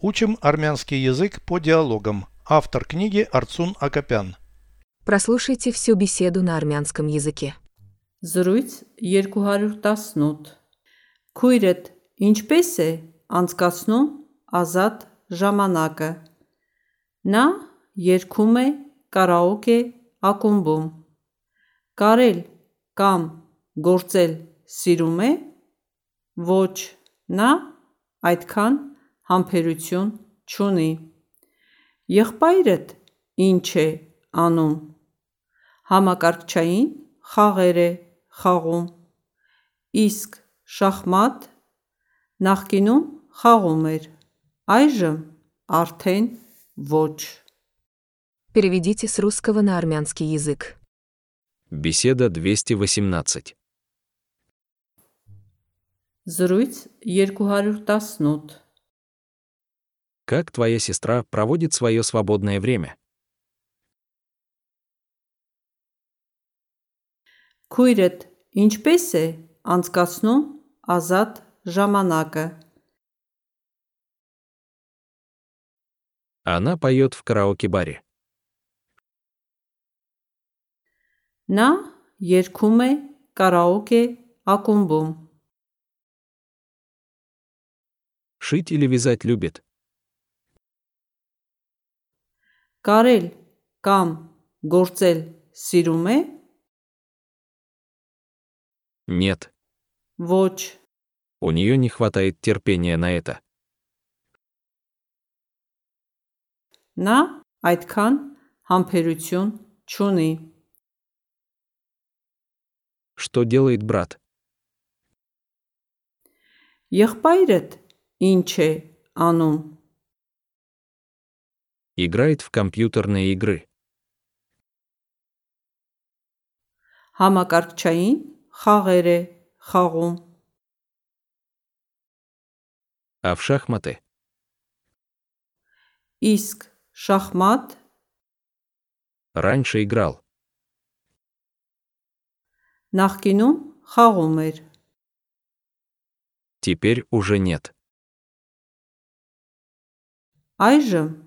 Учим армянский язык по диалогам. Автор книги Арцун Акопян. Прослушайте всю беседу на армянском языке. Զրույց 218 Քույրդ ինչպես է անցկացնում ազատ ժամանակը Նա երգում է կարաոկե ակումբում Կարել կամ գործել սիրում է Ոչ նա այդքան համբերություն չունի Եղբայրդ ինչ է անում Համակարգչային խաղեր է խաղում Իսկ շախմատ Նախկինում խաղում էր Այժմ արդեն ոչ Переведите с русского на армянский язык. Беседа 218. Զրույց 218 Как твоя сестра проводит свое свободное время? Քույրդ ինչպես է անցկացնում ազատ ժամանակը Она поет в караоке-баре. Նա երգում է կարաոկե ակումբում Шить или вязать любит? Կարել կամ գործել սիրում է Нет, Ոչ у нее не хватает терпения на это. Նա այդքան համբերություն չունի Что делает брат? Եղբայրդ ինչ է անում Играет в компьютерные игры. Համակարգչային խաղեր է խաղում А в шахматы? Իսկ շախմատ Раньше играл. նախկինում խաղում էր Теперь уже нет. Այժմ